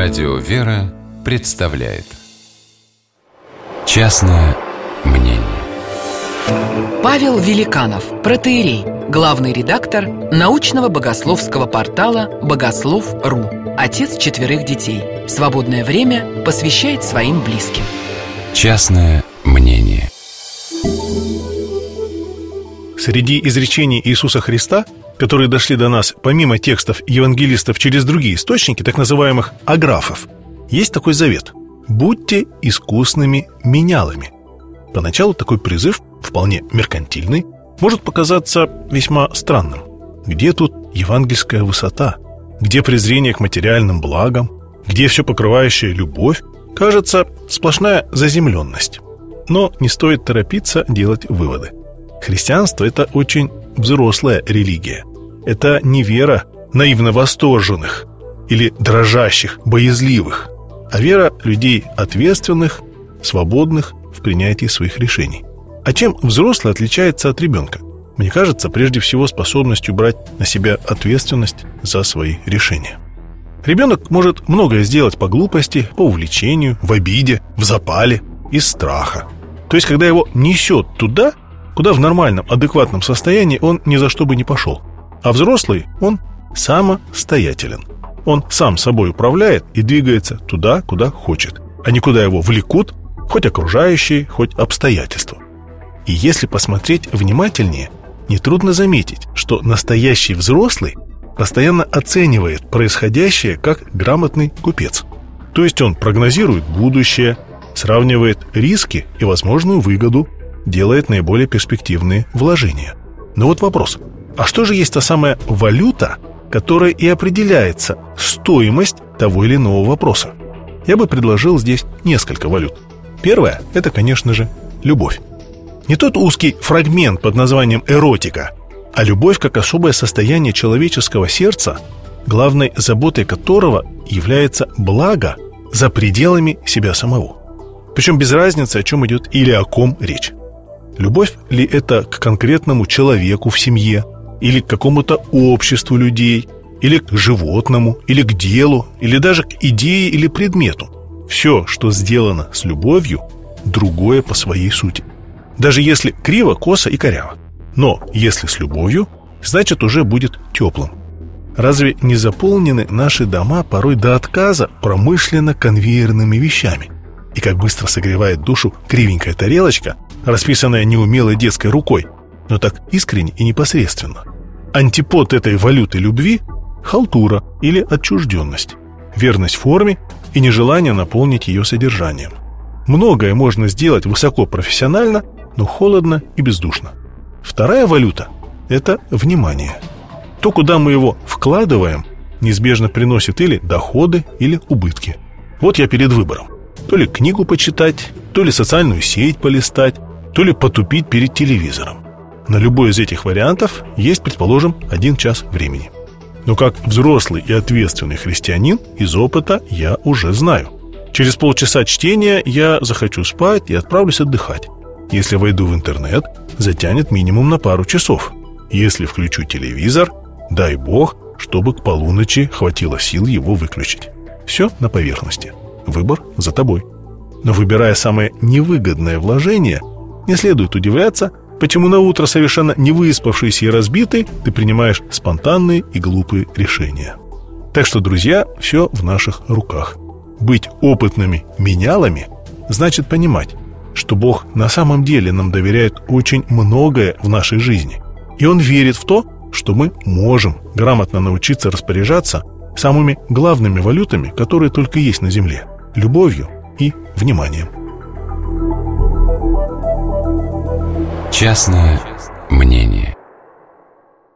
Радио «Вера» представляет Частное мнение Павел Великанов, протеерей, главный редактор научного богословского портала «Богослов.ру», отец четверых детей. Свободное время посвящает своим близким. Частное мнение Среди изречений Иисуса Христа, которые дошли до нас помимо текстов евангелистов через другие источники, так называемых аграфов, есть такой завет «Будьте искусными менялами». Поначалу такой призыв, вполне меркантильный, может показаться весьма странным. Где тут евангельская высота? Где презрение к материальным благам? Где все покрывающая любовь? Кажется, сплошная заземленность. Но не стоит торопиться делать выводы. Христианство – это очень взрослая религия. Это не вера наивно восторженных или дрожащих, боязливых, а вера людей ответственных, свободных в принятии своих решений. А чем взрослый отличается от ребенка? Мне кажется, прежде всего способностью брать на себя ответственность за свои решения. Ребенок может многое сделать по глупости, по увлечению, в обиде, в запале, из страха. То есть, когда его несет туда, куда в нормальном, адекватном состоянии он ни за что бы не пошел. А взрослый, он самостоятелен. Он сам собой управляет и двигается туда, куда хочет, а не куда его влекут хоть окружающие, хоть обстоятельства. И если посмотреть внимательнее, нетрудно заметить, что настоящий взрослый постоянно оценивает происходящее как грамотный купец. То есть он прогнозирует будущее, сравнивает риски и возможную выгоду, делает наиболее перспективные вложения. Но вот вопрос, а что же есть та самая валюта, которая и определяется стоимость того или иного вопроса? Я бы предложил здесь несколько валют. Первое – это, конечно же, любовь. Не тот узкий фрагмент под названием эротика, а любовь как особое состояние человеческого сердца, главной заботой которого является благо за пределами себя самого. Причем без разницы, о чем идет или о ком речь. Любовь ли это к конкретному человеку в семье, или к какому-то обществу людей, или к животному, или к делу, или даже к идее или предмету. Все, что сделано с любовью, другое по своей сути. Даже если криво, косо и коряво. Но если с любовью, значит уже будет теплым. Разве не заполнены наши дома порой до отказа промышленно конвейерными вещами? И как быстро согревает душу кривенькая тарелочка, расписанная неумелой детской рукой, но так искренне и непосредственно. Антипод этой валюты любви – халтура или отчужденность, верность форме и нежелание наполнить ее содержанием. Многое можно сделать высоко профессионально, но холодно и бездушно. Вторая валюта – это внимание. То, куда мы его вкладываем, неизбежно приносит или доходы, или убытки. Вот я перед выбором. То ли книгу почитать, то ли социальную сеть полистать, то ли потупить перед телевизором. На любой из этих вариантов есть, предположим, один час времени. Но как взрослый и ответственный христианин из опыта я уже знаю. Через полчаса чтения я захочу спать и отправлюсь отдыхать. Если войду в интернет, затянет минимум на пару часов. Если включу телевизор, дай бог, чтобы к полуночи хватило сил его выключить. Все на поверхности. Выбор за тобой. Но выбирая самое невыгодное вложение, не следует удивляться, почему на утро совершенно не выспавшийся и разбитый ты принимаешь спонтанные и глупые решения. Так что, друзья, все в наших руках. Быть опытными менялами значит понимать, что Бог на самом деле нам доверяет очень многое в нашей жизни. И Он верит в то, что мы можем грамотно научиться распоряжаться самыми главными валютами, которые только есть на Земле – любовью и вниманием. Частное